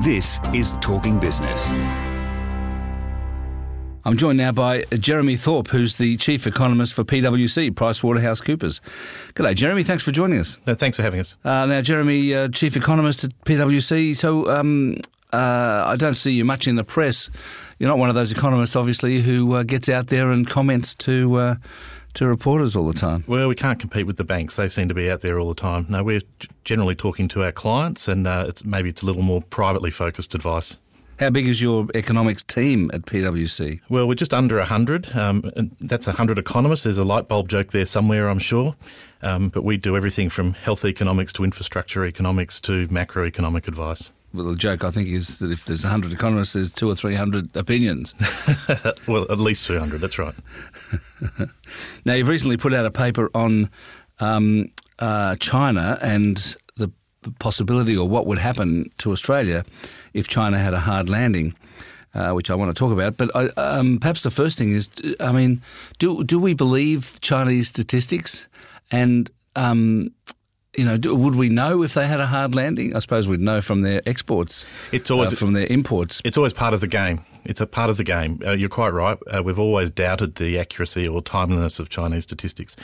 This is Talking Business. I'm joined now by Jeremy Thorpe, who's the chief economist for PwC, PricewaterhouseCoopers. G'day, Jeremy. Thanks for joining us. No, thanks for having us. Uh, now, Jeremy, uh, chief economist at PwC. So um, uh, I don't see you much in the press. You're not one of those economists, obviously, who uh, gets out there and comments to uh, to reporters all the time. Well, we can't compete with the banks. They seem to be out there all the time. No, we're generally talking to our clients, and uh, it's, maybe it's a little more privately focused advice. How big is your economics team at PwC? Well, we're just under 100. Um, and that's 100 economists. There's a light bulb joke there somewhere, I'm sure. Um, but we do everything from health economics to infrastructure economics to macroeconomic advice. Well, the joke, I think, is that if there's 100 economists, there's two or 300 opinions. well, at least 200, that's right. now, you've recently put out a paper on um, uh, China and the possibility or what would happen to Australia if China had a hard landing. Uh, which I want to talk about, but I, um, perhaps the first thing is, I mean, do do we believe Chinese statistics, and um, you know, would we know if they had a hard landing? I suppose we'd know from their exports. It's always uh, from their imports. It's always part of the game. It's a part of the game. Uh, you're quite right. Uh, we've always doubted the accuracy or timeliness of Chinese statistics.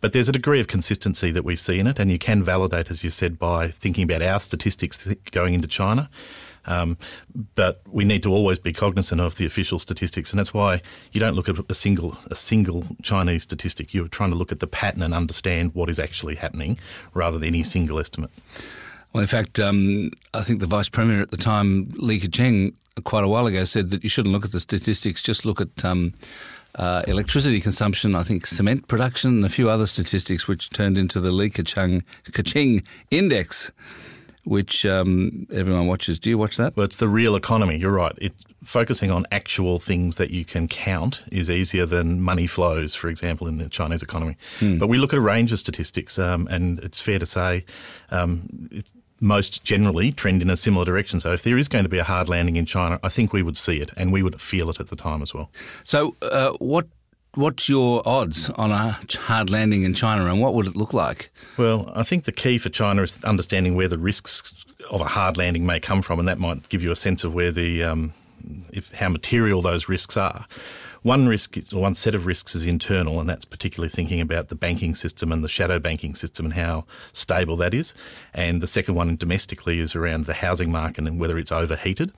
But there's a degree of consistency that we see in it, and you can validate, as you said, by thinking about our statistics going into China. Um, but we need to always be cognizant of the official statistics, and that's why you don't look at a single a single Chinese statistic. You're trying to look at the pattern and understand what is actually happening, rather than any single estimate. Well, in fact, um, I think the vice premier at the time, Li Keqiang, quite a while ago, said that you shouldn't look at the statistics, just look at. Um, uh, electricity consumption, I think cement production, and a few other statistics which turned into the Li Keqiang index which um, everyone watches. Do you watch that? Well, it's the real economy. You're right. It, focusing on actual things that you can count is easier than money flows, for example, in the Chinese economy. Hmm. But we look at a range of statistics, um, and it's fair to say um, it, most generally trend in a similar direction. So if there is going to be a hard landing in China, I think we would see it and we would feel it at the time as well. So uh, what What's your odds on a hard landing in China and what would it look like? Well, I think the key for China is understanding where the risks of a hard landing may come from, and that might give you a sense of where the um, if how material those risks are. One risk, or one set of risks, is internal, and that's particularly thinking about the banking system and the shadow banking system and how stable that is. And the second one, domestically, is around the housing market and whether it's overheated.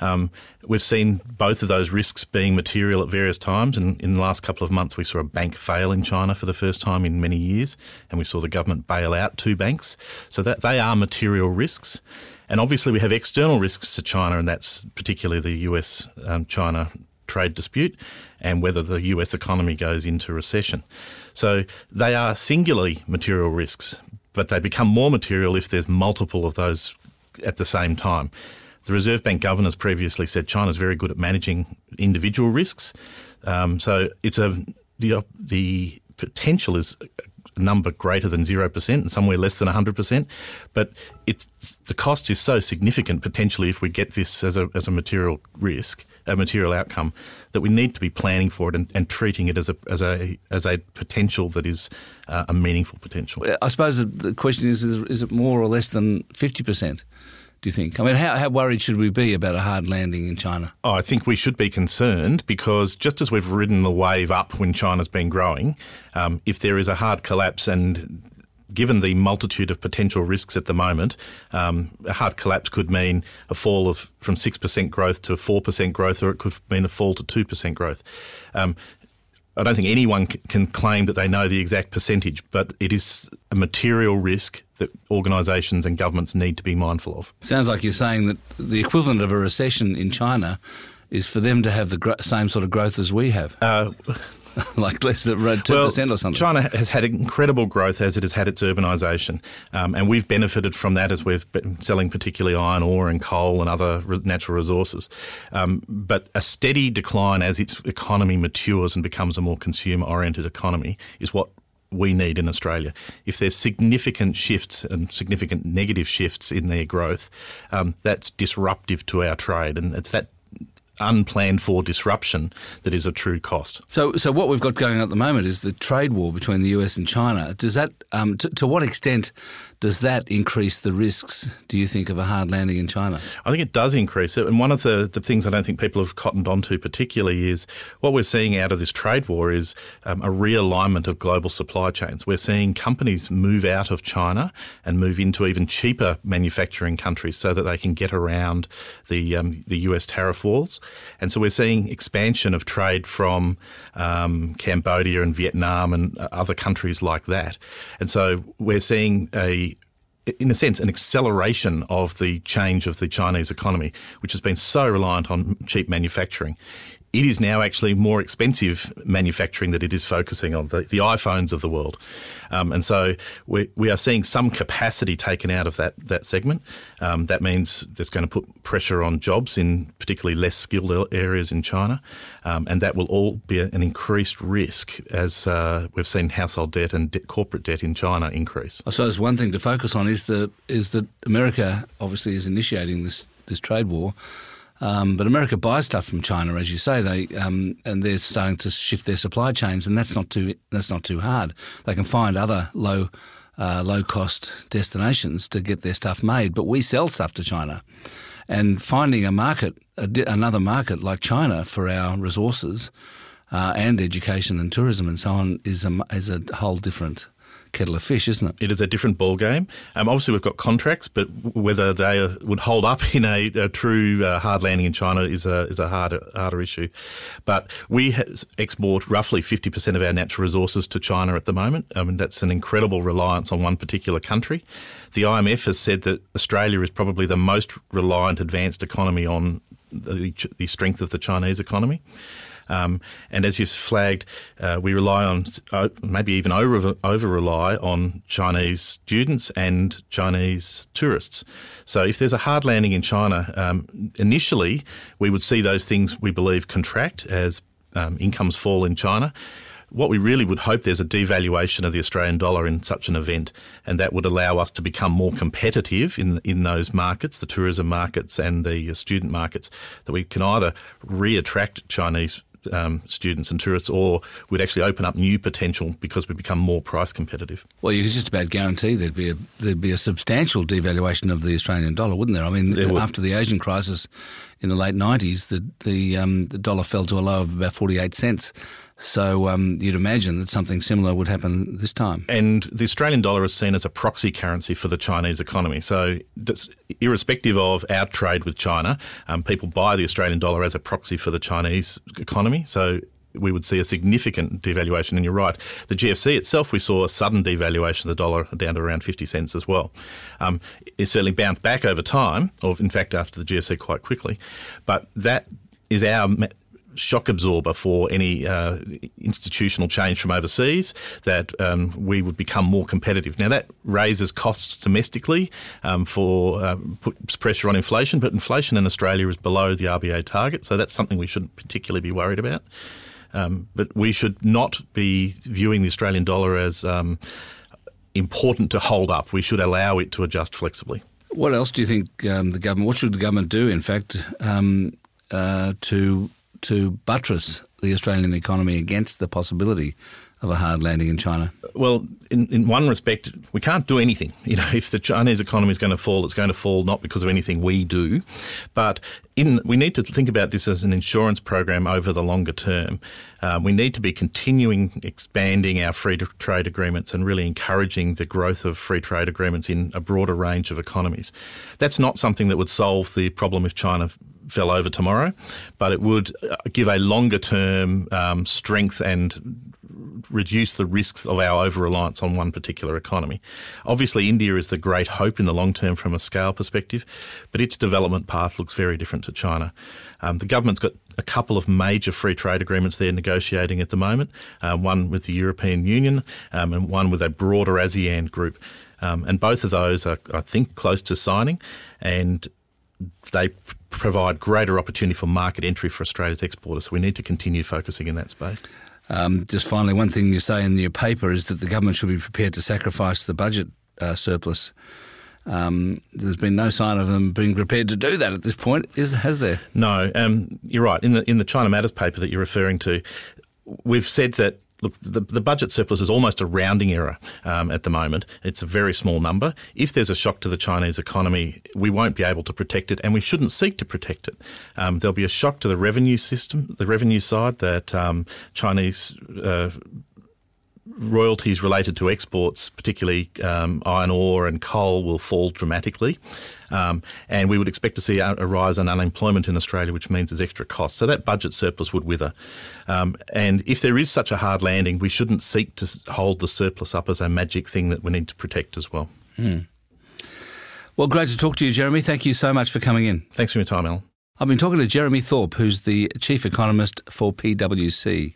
Um, we've seen both of those risks being material at various times, and in the last couple of months, we saw a bank fail in China for the first time in many years, and we saw the government bail out two banks. So that they are material risks. And obviously, we have external risks to China, and that's particularly the US um, China trade dispute and whether the US economy goes into recession. So they are singularly material risks, but they become more material if there's multiple of those at the same time. The Reserve Bank governors previously said China's very good at managing individual risks. Um, so it's a the, the potential is a number greater than 0% and somewhere less than 100%. But it's, the cost is so significant potentially if we get this as a, as a material risk, a material outcome, that we need to be planning for it and, and treating it as a, as, a, as a potential that is uh, a meaningful potential. I suppose the question is, is, is it more or less than 50%? Do you think? I mean, how, how worried should we be about a hard landing in China? Oh, I think we should be concerned because just as we've ridden the wave up when China's been growing, um, if there is a hard collapse and given the multitude of potential risks at the moment, um, a hard collapse could mean a fall of from six percent growth to four percent growth, or it could mean a fall to two percent growth. Um, I don't think anyone can claim that they know the exact percentage, but it is a material risk that organisations and governments need to be mindful of. Sounds like you're saying that the equivalent of a recession in China is for them to have the gro- same sort of growth as we have. Uh, like less than two well, percent or something. China has had incredible growth as it has had its urbanisation, um, and we've benefited from that as we've been selling particularly iron ore and coal and other natural resources. Um, but a steady decline as its economy matures and becomes a more consumer-oriented economy is what we need in Australia. If there's significant shifts and significant negative shifts in their growth, um, that's disruptive to our trade, and it's that unplanned for disruption that is a true cost. So, so what we've got going at the moment is the trade war between the US and China. Does that, um, to, to what extent Does that increase the risks, do you think, of a hard landing in China? I think it does increase it. And one of the, the things I don't think people have cottoned onto particularly is what we're seeing out of this trade war is um, a realignment of global supply chains. We're seeing companies move out of China and move into even cheaper manufacturing countries so that they can get around the, um, the US tariff walls. And so we're seeing expansion of trade from um, Cambodia and Vietnam and other countries like that. And so we're seeing a in a sense, an acceleration of the change of the Chinese economy, which has been so reliant on cheap manufacturing it is now actually more expensive manufacturing that it is focusing on the, the iPhones of the world, um, and so we, we are seeing some capacity taken out of that that segment. Um, that means that's going to put pressure on jobs in particularly less skilled areas in China, um, and that will all be an increased risk as uh, we've seen household debt and de- corporate debt in China increase. I suppose one thing to focus on is the is that America obviously is initiating this this trade war. Um, but America buys stuff from China, as you say, they um, and they're starting to shift their supply chains, and that's not too that's not too hard. They can find other low uh, low cost destinations to get their stuff made, but we sell stuff to China, and finding a market, a, another market like China for our resources uh, and education and tourism and so on is a is a whole different kettle of fish, isn't it? It is a different ball game. Um, obviously, we've got contracts, but whether they would hold up in a, a true uh, hard landing in China is a is a harder harder issue. But we export roughly fifty percent of our natural resources to China at the moment. I mean, that's an incredible reliance on one particular country. The IMF has said that Australia is probably the most reliant advanced economy on the, the strength of the Chinese economy. Um, and as you've flagged, uh, we rely on, uh, maybe even over, over rely on Chinese students and Chinese tourists. So if there's a hard landing in China, um, initially we would see those things we believe contract as um, incomes fall in China what we really would hope there's a devaluation of the Australian dollar in such an event, and that would allow us to become more competitive in in those markets, the tourism markets and the student markets, that we can either re-attract Chinese um, students and tourists, or we'd actually open up new potential because we become more price competitive. Well, you could just about guarantee there'd be a there'd be a substantial devaluation of the Australian dollar, wouldn't there? I mean, there after the Asian crisis in the late nineties, the the, um, the dollar fell to a low of about forty eight cents. So um, you'd imagine that something similar would happen this time. And the Australian dollar is seen as a proxy currency for the Chinese economy. So, irrespective of our trade with China, um, people buy the Australian dollar as a proxy for the Chinese economy. So, we would see a significant devaluation. And you're right, the GFC itself, we saw a sudden devaluation of the dollar down to around 50 cents as well. Um, it certainly bounced back over time, or in fact after the GFC quite quickly. But that is our shock absorber for any uh, institutional change from overseas, that um, we would become more competitive. Now, that raises costs domestically um, for uh, puts pressure on inflation, but inflation in Australia is below the RBA target, so that's something we shouldn't particularly be worried about. Um, but we should not be viewing the Australian dollar as um, important to hold up. We should allow it to adjust flexibly. What else do you think um, the government? What should the government do, in fact, um, uh, to to buttress the Australian economy against the possibility of a hard landing in China? Well, in, in one respect, we can't do anything. You know, if the Chinese economy is going to fall, it's going to fall not because of anything we do, but in, we need to think about this as an insurance program over the longer term. Uh, we need to be continuing expanding our free trade agreements and really encouraging the growth of free trade agreements in a broader range of economies. That's not something that would solve the problem if China fell over tomorrow, but it would uh, give a longer term um, strength and reduce the risks of our over reliance on one particular economy. Obviously, India is the great hope in the long term from a scale perspective, but its development path looks very different to China. Um, the government's got a couple of major free trade agreements they're negotiating at the moment, uh, one with the European Union um, and one with a broader ASEAN group. Um, and both of those are, I think, close to signing. And they provide greater opportunity for market entry for Australia's exporters. So we need to continue focusing in that space. Um, just finally, one thing you say in your paper is that the government should be prepared to sacrifice the budget uh, surplus. Um, there's been no sign of them being prepared to do that at this point, is has there? No, um, you're right. In the in the China Matters paper that you're referring to, we've said that Look, the, the budget surplus is almost a rounding error um, at the moment. It's a very small number. If there's a shock to the Chinese economy, we won't be able to protect it, and we shouldn't seek to protect it. Um, there'll be a shock to the revenue system, the revenue side, that um, Chinese uh, royalties related to exports, particularly um, iron ore and coal, will fall dramatically. Um, and we would expect to see a, a, rise in unemployment in Australia, which means there's extra costs. So that budget surplus would wither. Um, and if there is such a hard landing, we shouldn't seek to hold the surplus up as a magic thing that we need to protect as well. Hmm. Well, great to talk to you, Jeremy. Thank you so much for coming in. Thanks for your time, Alan. I've been talking to Jeremy Thorpe, who's the Chief Economist for PwC.